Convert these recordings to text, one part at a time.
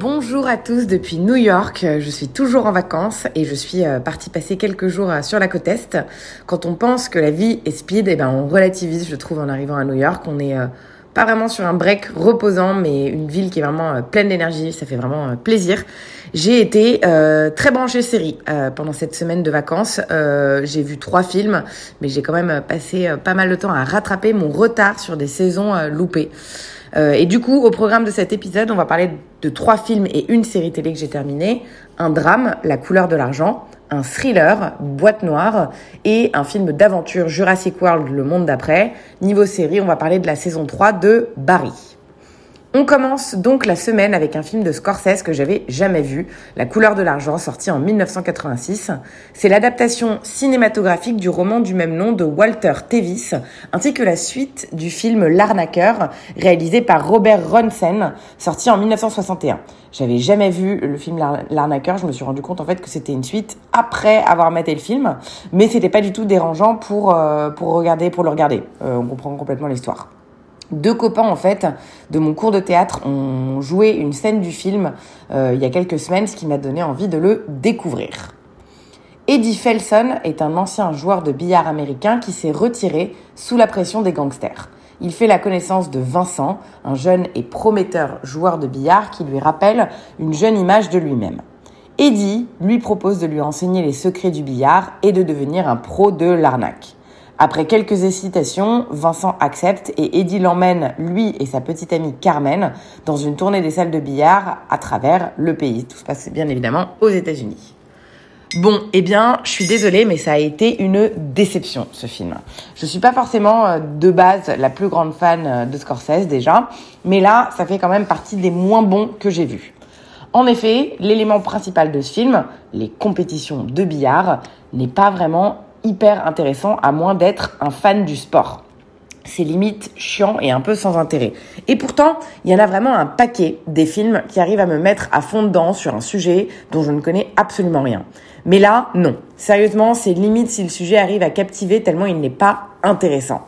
Bonjour à tous depuis New York, je suis toujours en vacances et je suis euh, partie passer quelques jours euh, sur la côte Est. Quand on pense que la vie est speed, eh ben on relativise je trouve en arrivant à New York, on est euh, pas vraiment sur un break reposant, mais une ville qui est vraiment pleine d'énergie, ça fait vraiment plaisir. J'ai été euh, très branchée série euh, pendant cette semaine de vacances. Euh, j'ai vu trois films, mais j'ai quand même passé pas mal de temps à rattraper mon retard sur des saisons loupées. Et du coup, au programme de cet épisode, on va parler de trois films et une série télé que j'ai terminée. Un drame, La couleur de l'argent, un thriller, Boîte noire, et un film d'aventure Jurassic World, Le monde d'après. Niveau série, on va parler de la saison 3 de Barry. On commence donc la semaine avec un film de Scorsese que j'avais jamais vu, La couleur de l'argent, sorti en 1986. C'est l'adaptation cinématographique du roman du même nom de Walter Tevis, ainsi que la suite du film L'arnaqueur, réalisé par Robert Ronsen, sorti en 1961. J'avais jamais vu le film L'arnaqueur, je me suis rendu compte en fait que c'était une suite après avoir maté le film, mais c'était pas du tout dérangeant pour, euh, pour regarder, pour le regarder. Euh, on comprend complètement l'histoire. Deux copains en fait de mon cours de théâtre ont joué une scène du film euh, il y a quelques semaines, ce qui m'a donné envie de le découvrir. Eddie Felson est un ancien joueur de billard américain qui s'est retiré sous la pression des gangsters. Il fait la connaissance de Vincent, un jeune et prometteur joueur de billard qui lui rappelle une jeune image de lui-même. Eddie lui propose de lui enseigner les secrets du billard et de devenir un pro de l'arnaque. Après quelques hésitations, Vincent accepte et Eddie l'emmène, lui et sa petite amie Carmen, dans une tournée des salles de billard à travers le pays. Tout se passe bien évidemment aux États-Unis. Bon, eh bien, je suis désolée, mais ça a été une déception, ce film. Je suis pas forcément euh, de base la plus grande fan euh, de Scorsese déjà, mais là, ça fait quand même partie des moins bons que j'ai vus. En effet, l'élément principal de ce film, les compétitions de billard, n'est pas vraiment hyper intéressant à moins d'être un fan du sport. C'est limite chiant et un peu sans intérêt. Et pourtant, il y en a vraiment un paquet des films qui arrivent à me mettre à fond dedans sur un sujet dont je ne connais absolument rien. Mais là, non. Sérieusement, c'est limite si le sujet arrive à captiver tellement il n'est pas intéressant.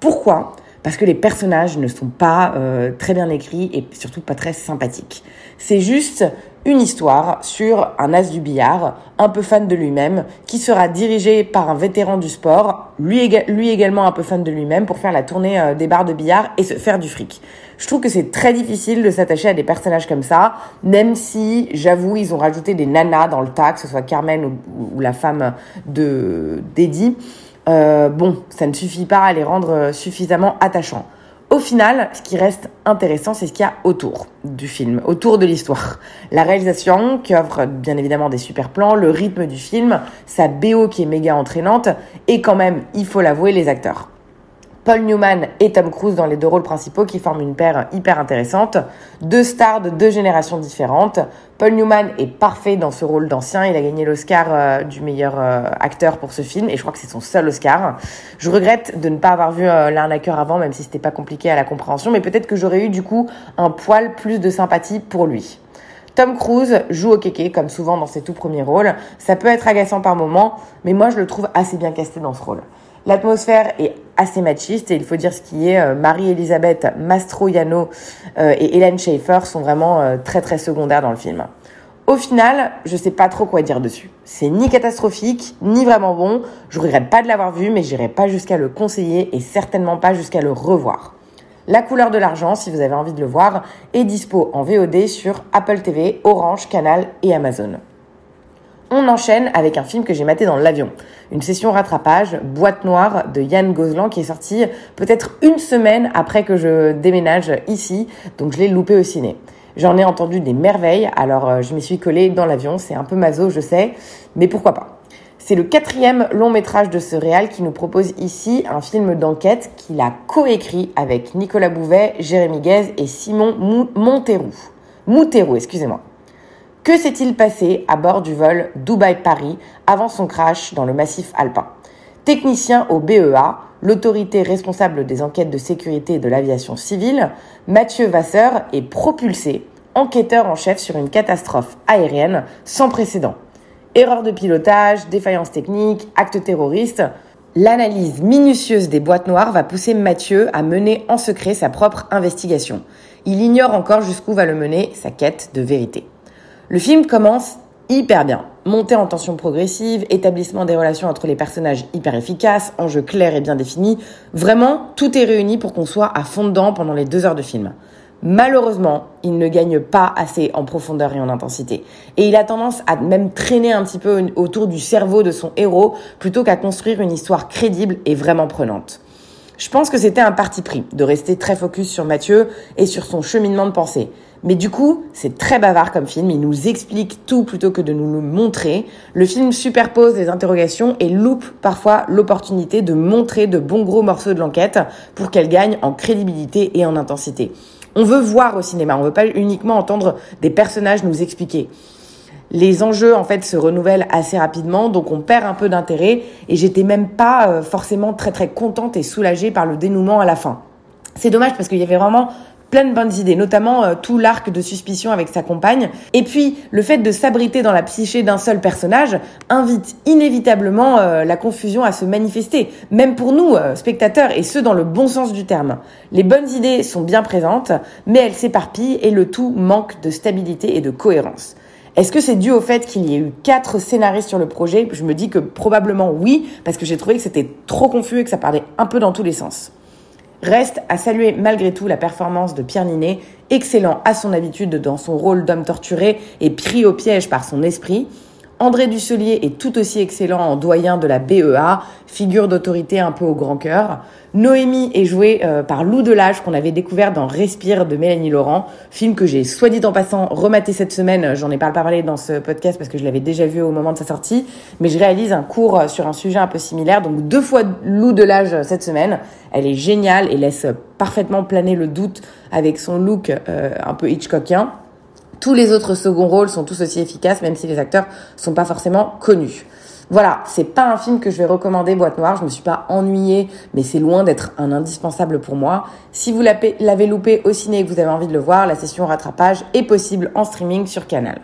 Pourquoi? Parce que les personnages ne sont pas euh, très bien écrits et surtout pas très sympathiques. C'est juste une histoire sur un as du billard, un peu fan de lui-même, qui sera dirigé par un vétéran du sport, lui, également un peu fan de lui-même, pour faire la tournée euh, des bars de billard et se faire du fric. Je trouve que c'est très difficile de s'attacher à des personnages comme ça, même si, j'avoue, ils ont rajouté des nanas dans le tas, que ce soit Carmen ou, la femme de d'Eddie. Euh, bon, ça ne suffit pas à les rendre suffisamment attachants. Au final, ce qui reste intéressant, c'est ce qu'il y a autour du film, autour de l'histoire. La réalisation qui offre bien évidemment des super plans, le rythme du film, sa BO qui est méga entraînante, et quand même, il faut l'avouer, les acteurs. Paul Newman et Tom Cruise dans les deux rôles principaux qui forment une paire hyper intéressante. Deux stars de deux générations différentes. Paul Newman est parfait dans ce rôle d'ancien. Il a gagné l'Oscar euh, du meilleur euh, acteur pour ce film et je crois que c'est son seul Oscar. Je regrette de ne pas avoir vu euh, l'arnaqueur avant, même si c'était pas compliqué à la compréhension, mais peut-être que j'aurais eu du coup un poil plus de sympathie pour lui. Tom Cruise joue au kéké, comme souvent dans ses tout premiers rôles. Ça peut être agaçant par moments, mais moi je le trouve assez bien casté dans ce rôle. L'atmosphère est assez machiste et il faut dire ce qui est. Euh, Marie-Elisabeth Mastroianno euh, et Hélène Schaeffer sont vraiment euh, très très secondaires dans le film. Au final, je sais pas trop quoi dire dessus. C'est ni catastrophique, ni vraiment bon. Je regrette pas de l'avoir vu, mais j'irai pas jusqu'à le conseiller et certainement pas jusqu'à le revoir. La couleur de l'argent, si vous avez envie de le voir, est dispo en VOD sur Apple TV, Orange, Canal et Amazon. On enchaîne avec un film que j'ai maté dans l'avion. Une session rattrapage, Boîte Noire de Yann Gozlan qui est sorti peut-être une semaine après que je déménage ici, donc je l'ai loupé au ciné. J'en ai entendu des merveilles, alors euh, je m'y suis collée dans l'avion, c'est un peu maso, je sais, mais pourquoi pas? C'est le quatrième long métrage de ce réal qui nous propose ici un film d'enquête qu'il a coécrit avec Nicolas Bouvet, Jérémy Guez et Simon Monterou. Mouterou, excusez-moi. Que s'est-il passé à bord du vol Dubaï-Paris avant son crash dans le massif alpin? Technicien au BEA, l'autorité responsable des enquêtes de sécurité de l'aviation civile, Mathieu Vasseur est propulsé, enquêteur en chef sur une catastrophe aérienne sans précédent. Erreur de pilotage, défaillance technique, acte terroriste, l'analyse minutieuse des boîtes noires va pousser Mathieu à mener en secret sa propre investigation. Il ignore encore jusqu'où va le mener sa quête de vérité. Le film commence hyper bien. Montée en tension progressive, établissement des relations entre les personnages hyper efficaces, enjeux clairs et bien définis. Vraiment, tout est réuni pour qu'on soit à fond dedans pendant les deux heures de film. Malheureusement, il ne gagne pas assez en profondeur et en intensité. Et il a tendance à même traîner un petit peu autour du cerveau de son héros plutôt qu'à construire une histoire crédible et vraiment prenante. Je pense que c'était un parti pris de rester très focus sur Mathieu et sur son cheminement de pensée. Mais du coup, c'est très bavard comme film, il nous explique tout plutôt que de nous le montrer. Le film superpose les interrogations et loupe parfois l'opportunité de montrer de bons gros morceaux de l'enquête pour qu'elle gagne en crédibilité et en intensité. On veut voir au cinéma, on veut pas uniquement entendre des personnages nous expliquer les enjeux en fait se renouvellent assez rapidement, donc on perd un peu d'intérêt. Et j'étais même pas euh, forcément très très contente et soulagée par le dénouement à la fin. C'est dommage parce qu'il y avait vraiment plein de bonnes idées, notamment euh, tout l'arc de suspicion avec sa compagne. Et puis, le fait de s'abriter dans la psyché d'un seul personnage invite inévitablement euh, la confusion à se manifester, même pour nous, spectateurs, et ce dans le bon sens du terme. Les bonnes idées sont bien présentes, mais elles s'éparpillent et le tout manque de stabilité et de cohérence. Est-ce que c'est dû au fait qu'il y ait eu quatre scénaristes sur le projet? Je me dis que probablement oui, parce que j'ai trouvé que c'était trop confus et que ça parlait un peu dans tous les sens. Reste à saluer malgré tout la performance de Pierre Ninet, excellent à son habitude dans son rôle d'homme torturé et pris au piège par son esprit. André Dusselier est tout aussi excellent en doyen de la BEA, figure d'autorité un peu au grand cœur. Noémie est jouée euh, par Lou Delage qu'on avait découvert dans Respire de Mélanie Laurent, film que j'ai soit dit en passant rematé cette semaine, j'en ai pas parlé dans ce podcast parce que je l'avais déjà vu au moment de sa sortie, mais je réalise un cours sur un sujet un peu similaire, donc deux fois Lou Delage cette semaine. Elle est géniale et laisse parfaitement planer le doute avec son look euh, un peu Hitchcockien. Tous les autres seconds rôles sont tous aussi efficaces, même si les acteurs sont pas forcément connus. Voilà, c'est pas un film que je vais recommander Boîte Noire, je me suis pas ennuyée, mais c'est loin d'être un indispensable pour moi. Si vous l'avez loupé au ciné et que vous avez envie de le voir, la session rattrapage est possible en streaming sur Canal.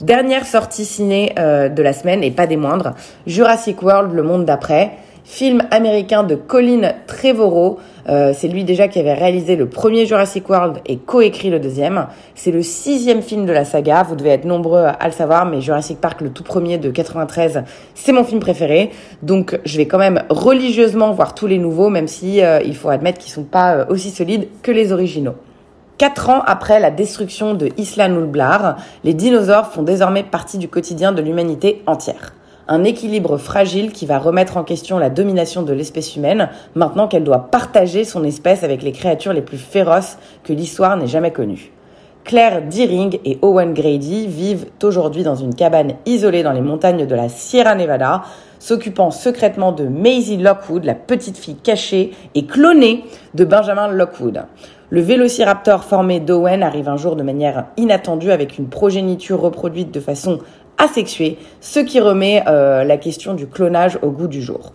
Dernière sortie ciné euh, de la semaine et pas des moindres, Jurassic World, le monde d'après film américain de Colin Trevorrow. Euh, c'est lui déjà qui avait réalisé le premier Jurassic World et coécrit le deuxième. C'est le sixième film de la saga. Vous devez être nombreux à le savoir, mais Jurassic Park, le tout premier de 93, c'est mon film préféré. Donc, je vais quand même religieusement voir tous les nouveaux, même si euh, il faut admettre qu'ils sont pas euh, aussi solides que les originaux. Quatre ans après la destruction de Isla Nublar, les dinosaures font désormais partie du quotidien de l'humanité entière un équilibre fragile qui va remettre en question la domination de l'espèce humaine maintenant qu'elle doit partager son espèce avec les créatures les plus féroces que l'histoire n'ait jamais connues. Claire Deering et Owen Grady vivent aujourd'hui dans une cabane isolée dans les montagnes de la Sierra Nevada, s'occupant secrètement de Maisie Lockwood, la petite fille cachée et clonée de Benjamin Lockwood. Le vélociraptor formé d'Owen arrive un jour de manière inattendue avec une progéniture reproduite de façon asexuée, ce qui remet euh, la question du clonage au goût du jour.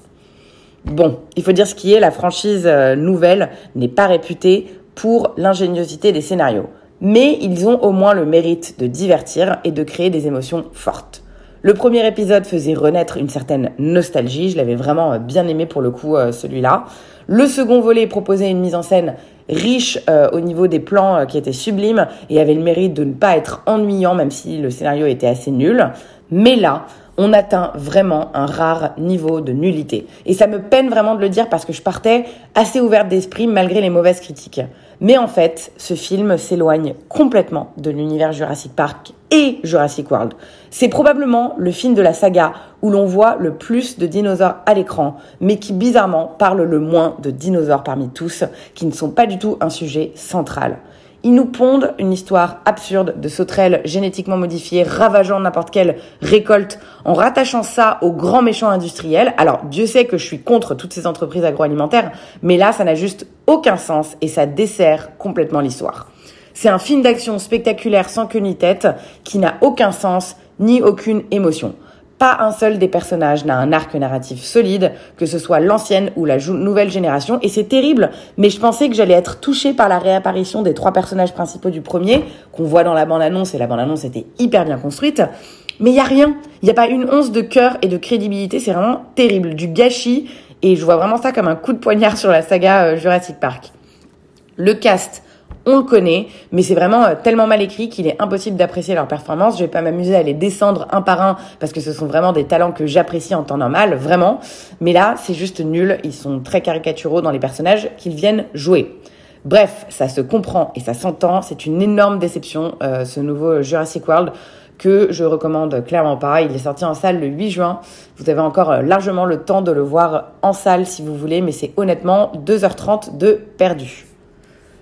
Bon, il faut dire ce qui est, la franchise euh, nouvelle n'est pas réputée pour l'ingéniosité des scénarios. Mais ils ont au moins le mérite de divertir et de créer des émotions fortes. Le premier épisode faisait renaître une certaine nostalgie, je l'avais vraiment euh, bien aimé pour le coup celui-là. Le second volet proposait une mise en scène riche euh, au niveau des plans euh, qui étaient sublimes et avait le mérite de ne pas être ennuyant même si le scénario était assez nul. Mais là, on atteint vraiment un rare niveau de nullité. Et ça me peine vraiment de le dire parce que je partais assez ouverte d'esprit malgré les mauvaises critiques. Mais en fait, ce film s'éloigne complètement de l'univers Jurassic Park et Jurassic World. C'est probablement le film de la saga où l'on voit le plus de dinosaures à l'écran, mais qui bizarrement parle le moins de dinosaures parmi tous, qui ne sont pas du tout un sujet central. Ils nous pondent une histoire absurde de sauterelles génétiquement modifiées ravageant n'importe quelle récolte en rattachant ça aux grands méchants industriels. Alors, Dieu sait que je suis contre toutes ces entreprises agroalimentaires, mais là, ça n'a juste aucun sens et ça dessert complètement l'histoire. C'est un film d'action spectaculaire sans queue ni tête qui n'a aucun sens ni aucune émotion. Pas un seul des personnages n'a un arc narratif solide, que ce soit l'ancienne ou la nouvelle génération, et c'est terrible, mais je pensais que j'allais être touchée par la réapparition des trois personnages principaux du premier, qu'on voit dans la bande-annonce, et la bande-annonce était hyper bien construite, mais il y a rien, il n'y a pas une once de cœur et de crédibilité, c'est vraiment terrible, du gâchis, et je vois vraiment ça comme un coup de poignard sur la saga euh, Jurassic Park. Le cast, on le connaît, mais c'est vraiment euh, tellement mal écrit qu'il est impossible d'apprécier leur performance. Je vais pas m'amuser à les descendre un par un parce que ce sont vraiment des talents que j'apprécie en temps normal, vraiment. Mais là, c'est juste nul. Ils sont très caricaturaux dans les personnages qu'ils viennent jouer. Bref, ça se comprend et ça s'entend. C'est une énorme déception, euh, ce nouveau Jurassic World que je recommande clairement pas. Il est sorti en salle le 8 juin. Vous avez encore euh, largement le temps de le voir en salle si vous voulez, mais c'est honnêtement 2h30 de perdu.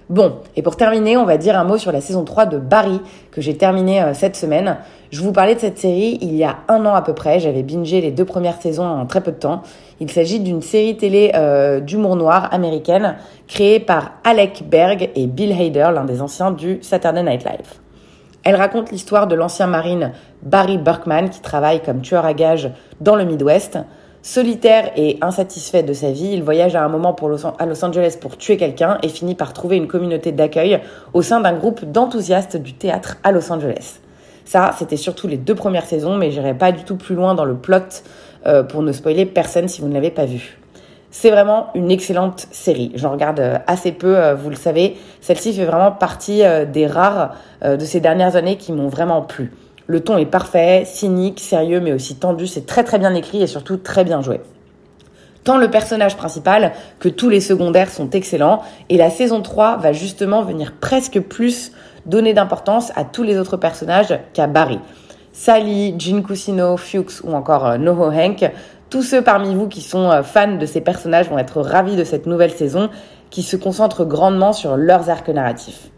Bon, et pour terminer, on va dire un mot sur la saison 3 de Barry, que j'ai terminé euh, cette semaine. Je vous parlais de cette série il y a un an à peu près, j'avais bingé les deux premières saisons en très peu de temps. Il s'agit d'une série télé euh, d'humour noir américaine, créée par Alec Berg et Bill Hader, l'un des anciens du Saturday Night Live. Elle raconte l'histoire de l'ancien marine Barry Berkman, qui travaille comme tueur à gages dans le Midwest. Solitaire et insatisfait de sa vie, il voyage à un moment à Los Angeles pour tuer quelqu'un et finit par trouver une communauté d'accueil au sein d'un groupe d'enthousiastes du théâtre à Los Angeles. Ça, c'était surtout les deux premières saisons, mais j'irai pas du tout plus loin dans le plot euh, pour ne spoiler personne si vous ne l'avez pas vu. C'est vraiment une excellente série. J'en regarde euh, assez peu, euh, vous le savez. Celle-ci fait vraiment partie des rares de ces dernières années qui m'ont vraiment plu. Le ton est parfait, cynique, sérieux, mais aussi tendu. C'est très très bien écrit et surtout très bien joué. Tant le personnage principal que tous les secondaires sont excellents. Et la saison 3 va justement venir presque plus donner d'importance à tous les autres personnages qu'à Barry. Sally, Jean Cusino, Fuchs ou encore euh, Noho Hank, tous ceux parmi vous qui sont euh, fans de ces personnages vont être ravis de cette nouvelle saison qui se concentre grandement sur leurs arcs narratifs.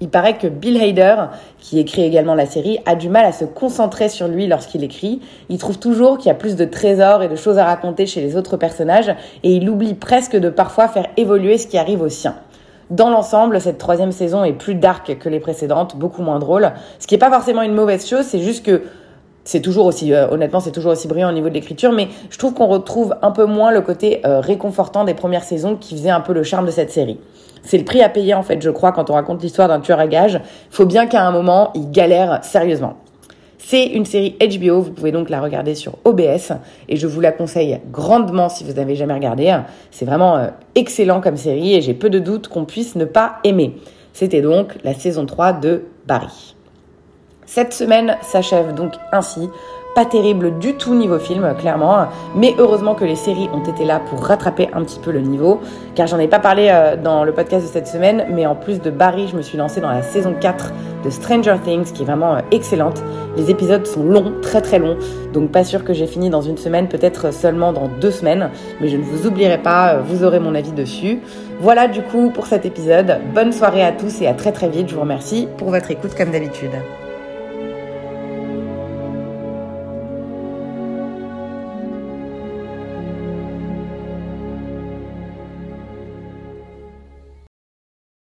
Il paraît que Bill Hader, qui écrit également la série, a du mal à se concentrer sur lui lorsqu'il écrit. Il trouve toujours qu'il y a plus de trésors et de choses à raconter chez les autres personnages et il oublie presque de parfois faire évoluer ce qui arrive au sien. Dans l'ensemble, cette troisième saison est plus dark que les précédentes, beaucoup moins drôle. Ce qui n'est pas forcément une mauvaise chose, c'est juste que c'est toujours aussi, euh, honnêtement, c'est toujours aussi brillant au niveau de l'écriture, mais je trouve qu'on retrouve un peu moins le côté euh, réconfortant des premières saisons qui faisait un peu le charme de cette série. C'est le prix à payer en fait, je crois, quand on raconte l'histoire d'un tueur à gages. Il faut bien qu'à un moment, il galère sérieusement. C'est une série HBO, vous pouvez donc la regarder sur OBS et je vous la conseille grandement si vous n'avez jamais regardé. C'est vraiment euh, excellent comme série et j'ai peu de doutes qu'on puisse ne pas aimer. C'était donc la saison 3 de Barry. Cette semaine s'achève donc ainsi pas terrible du tout niveau film, clairement. Mais heureusement que les séries ont été là pour rattraper un petit peu le niveau. Car j'en ai pas parlé euh, dans le podcast de cette semaine, mais en plus de Barry, je me suis lancée dans la saison 4 de Stranger Things, qui est vraiment euh, excellente. Les épisodes sont longs, très très longs. Donc pas sûr que j'ai fini dans une semaine, peut-être seulement dans deux semaines. Mais je ne vous oublierai pas, euh, vous aurez mon avis dessus. Voilà du coup pour cet épisode. Bonne soirée à tous et à très très vite. Je vous remercie pour votre écoute comme d'habitude.